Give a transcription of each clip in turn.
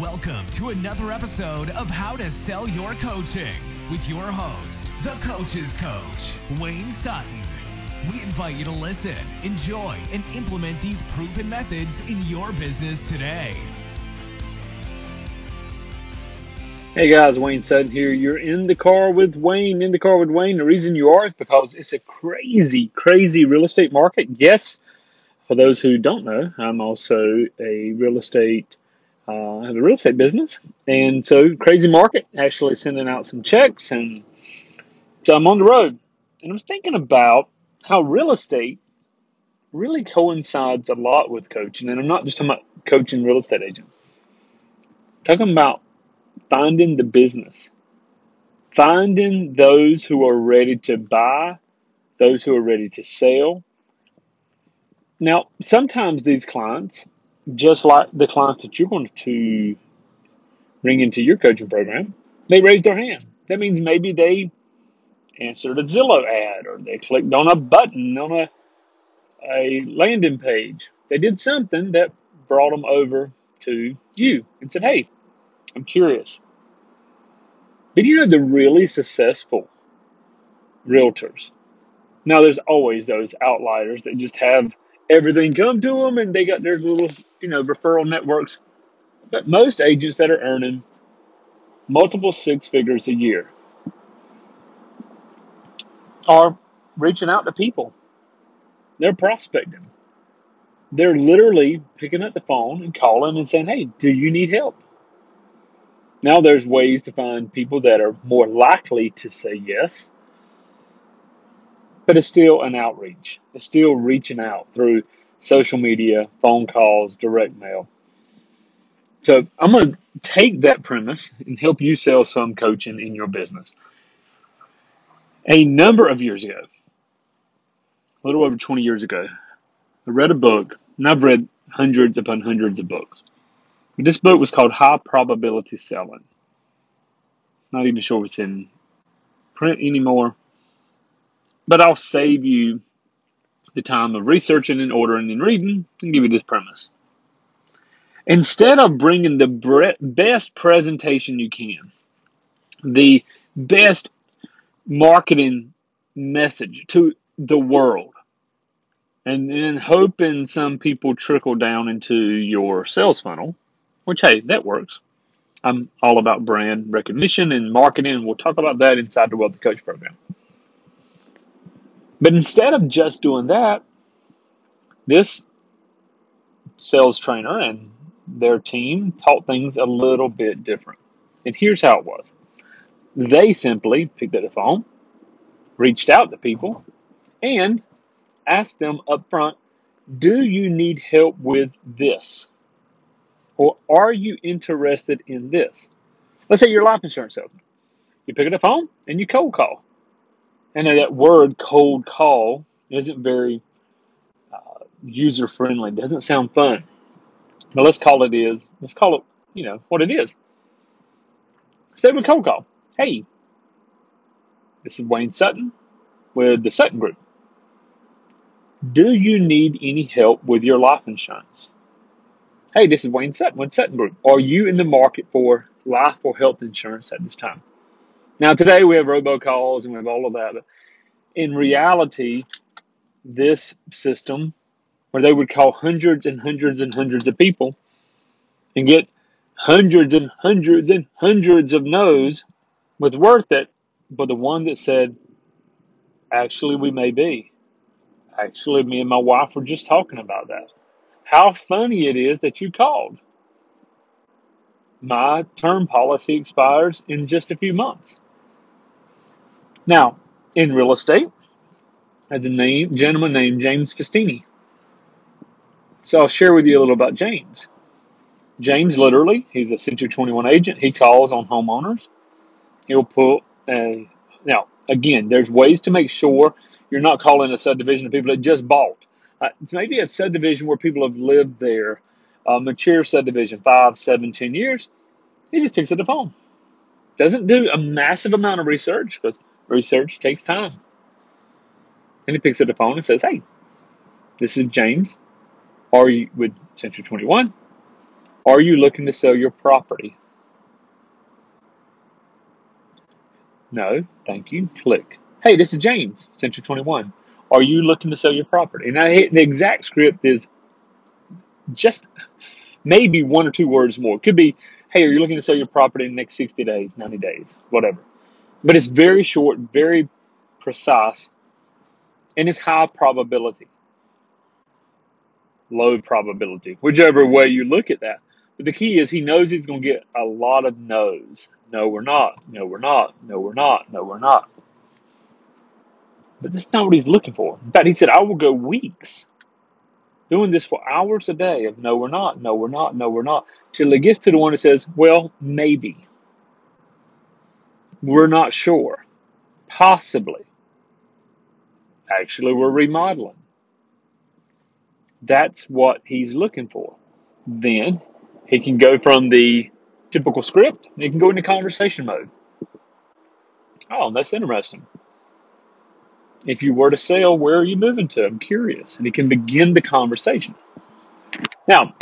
Welcome to another episode of How to Sell Your Coaching with your host, the Coach's Coach, Wayne Sutton. We invite you to listen, enjoy, and implement these proven methods in your business today. Hey guys, Wayne Sutton here. You're in the car with Wayne. In the car with Wayne. The reason you are is because it's a crazy, crazy real estate market. Yes, for those who don't know, I'm also a real estate uh, I have a real estate business, and so crazy market. Actually, sending out some checks, and so I'm on the road, and I was thinking about how real estate really coincides a lot with coaching, and I'm not just talking about coaching real estate agents. I'm talking about finding the business, finding those who are ready to buy, those who are ready to sell. Now, sometimes these clients just like the clients that you're going to bring into your coaching program, they raised their hand. That means maybe they answered a Zillow ad or they clicked on a button on a, a landing page. They did something that brought them over to you and said, Hey, I'm curious. But you know, the really successful realtors. Now, there's always those outliers that just have everything come to them and they got their little, you know, referral networks. But most agents that are earning multiple six figures a year are reaching out to people. They're prospecting. They're literally picking up the phone and calling and saying, Hey, do you need help? Now there's ways to find people that are more likely to say yes but it's still an outreach. It's still reaching out through social media, phone calls, direct mail. So I'm going to take that premise and help you sell some coaching in your business. A number of years ago, a little over 20 years ago, I read a book, and I've read hundreds upon hundreds of books. This book was called High Probability Selling. Not even sure if it's in print anymore. But I'll save you the time of researching and ordering and reading and give you this premise. Instead of bringing the best presentation you can, the best marketing message to the world, and then hoping some people trickle down into your sales funnel, which, hey, that works. I'm all about brand recognition and marketing, and we'll talk about that inside the Wealthy Coach program. But instead of just doing that, this sales trainer and their team taught things a little bit different. And here's how it was they simply picked up the phone, reached out to people, and asked them up front, Do you need help with this? Or are you interested in this? Let's say you're life insurance salesman. You pick up the phone and you cold call. Know that word cold call isn't very uh, user friendly. Doesn't sound fun. But let's call it is. Let's call it, you know, what it is. Say we cold call. Hey, this is Wayne Sutton with the Sutton Group. Do you need any help with your life insurance? Hey, this is Wayne Sutton with Sutton Group. Are you in the market for life or health insurance at this time? Now, today we have robocalls and we have all of that. In reality, this system, where they would call hundreds and hundreds and hundreds of people and get hundreds and hundreds and hundreds of no's, was worth it. But the one that said, actually, we may be. Actually, me and my wife were just talking about that. How funny it is that you called. My term policy expires in just a few months. Now, in real estate, as a name, gentleman named James Festini. So I'll share with you a little about James. James literally, he's a Century 21 agent. He calls on homeowners. He'll put, a, now, again, there's ways to make sure you're not calling a subdivision of people that just bought. Uh, it's maybe a subdivision where people have lived there, a mature subdivision, five, seven, ten years. He just picks up the phone. Doesn't do a massive amount of research because Research takes time. And he picks up the phone and says, Hey, this is James. Are you with Century 21? Are you looking to sell your property? No, thank you. Click. Hey, this is James, Century 21. Are you looking to sell your property? And I hit the exact script is just maybe one or two words more. It could be, hey, are you looking to sell your property in the next 60 days, 90 days, whatever. But it's very short, very precise, and it's high probability, low probability, whichever way you look at that. But the key is he knows he's going to get a lot of no's. No, we're not. No, we're not. No, we're not. No, we're not. But that's not what he's looking for. In fact, he said, I will go weeks doing this for hours a day of no, we're not, no, we're not, no, we're not, till it gets to the one that says, well, maybe. We're not sure. Possibly. Actually, we're remodeling. That's what he's looking for. Then he can go from the typical script, he can go into conversation mode. Oh, that's interesting. If you were to sell, where are you moving to? I'm curious. And he can begin the conversation. Now,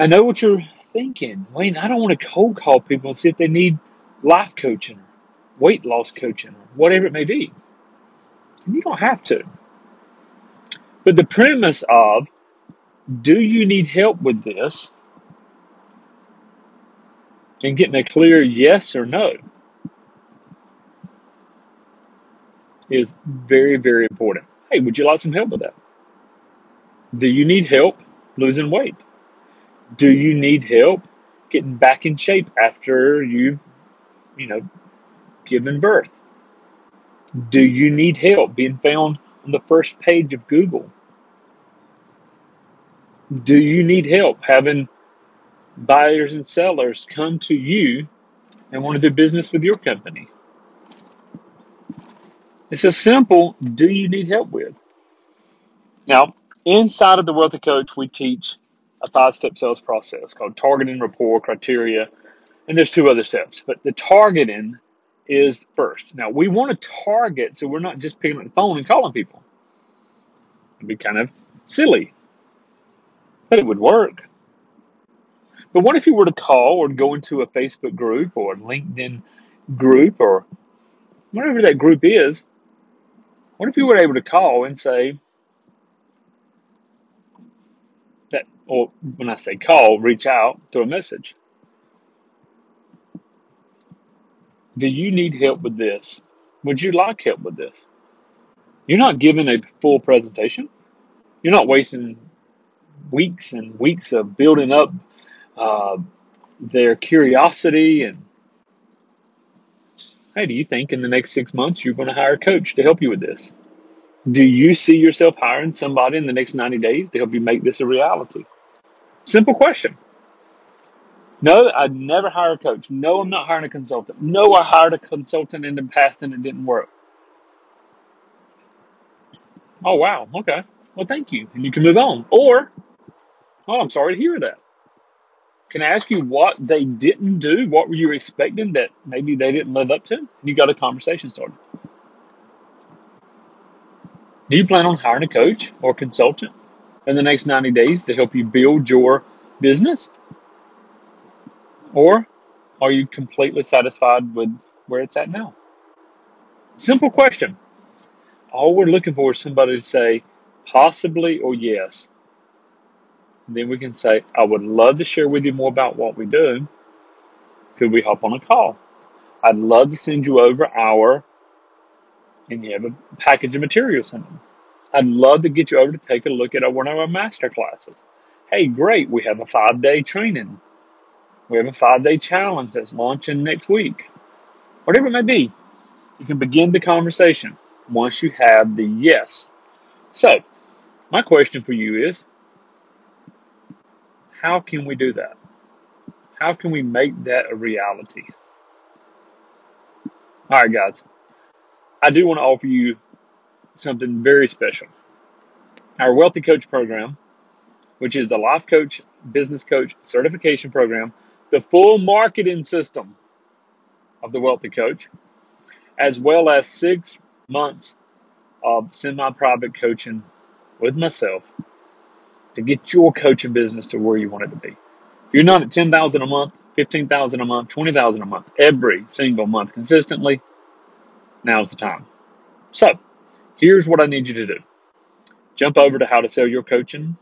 I know what you're thinking. Wayne, I don't want to cold call people and see if they need life coaching weight loss coaching whatever it may be. You don't have to. But the premise of do you need help with this? And getting a clear yes or no is very, very important. Hey, would you like some help with that? Do you need help losing weight? Do you need help getting back in shape after you've, you know, given birth? Do you need help being found on the first page of Google? Do you need help having buyers and sellers come to you and want to do business with your company? It's a simple do you need help with? Now, inside of the Wealthy Coach, we teach a five step sales process called targeting, rapport, criteria, and there's two other steps. But the targeting is first. Now, we want to target so we're not just picking up the phone and calling people. It'd be kind of silly, but it would work. But what if you were to call or go into a Facebook group or a LinkedIn group or whatever that group is what if you were able to call and say that, or when I say call, reach out to a message? Do you need help with this? Would you like help with this? You're not giving a full presentation. You're not wasting weeks and weeks of building up uh, their curiosity and hey, do you think in the next six months you're going to hire a coach to help you with this? Do you see yourself hiring somebody in the next 90 days to help you make this a reality? Simple question. No, I'd never hire a coach. No, I'm not hiring a consultant. No, I hired a consultant in the past and it didn't work. Oh, wow. Okay. Well, thank you. And you can move on. Or, oh, I'm sorry to hear that. Can I ask you what they didn't do? What were you expecting that maybe they didn't live up to? You got a conversation started. Do you plan on hiring a coach or consultant in the next 90 days to help you build your business? Or are you completely satisfied with where it's at now? Simple question. All we're looking for is somebody to say possibly or yes then we can say, I would love to share with you more about what we do. Could we hop on a call? I'd love to send you over our, and you have a package of materials in them. I'd love to get you over to take a look at one of our master classes. Hey, great, we have a five day training. We have a five day challenge that's launching next week. Whatever it may be, you can begin the conversation once you have the yes. So, my question for you is how can we do that? How can we make that a reality? All right, guys. I do want to offer you something very special. Our Wealthy Coach program, which is the Life Coach, Business Coach certification program, the full marketing system of the Wealthy Coach, as well as six months of semi private coaching with myself to get your coaching business to where you want it to be. If you're not at 10000 a month, 15000 a month, 20000 a month, every single month consistently, now's the time. So, here's what I need you to do. Jump over to how to sell your coaching com.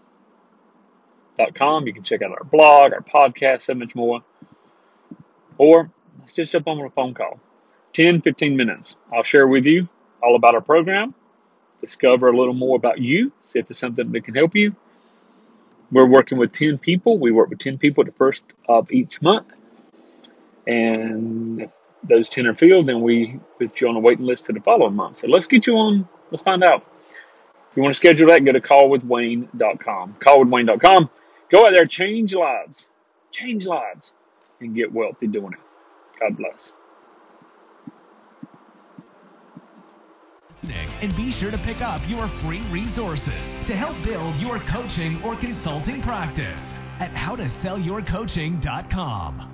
You can check out our blog, our podcast, so much more. Or let's just jump on a phone call. 10, 15 minutes. I'll share with you all about our program, discover a little more about you, see if it's something that can help you. We're working with 10 people. We work with 10 people the first of each month. And if those 10 are filled, then we put you on a waiting list to the following month. So let's get you on. Let's find out. If you want to schedule that, go to callwithwayne.com. Callwithwayne.com. Go out there, change lives, change lives, and get wealthy doing it. God bless. And be sure to pick up your free resources to help build your coaching or consulting practice at howtosellyourcoaching.com.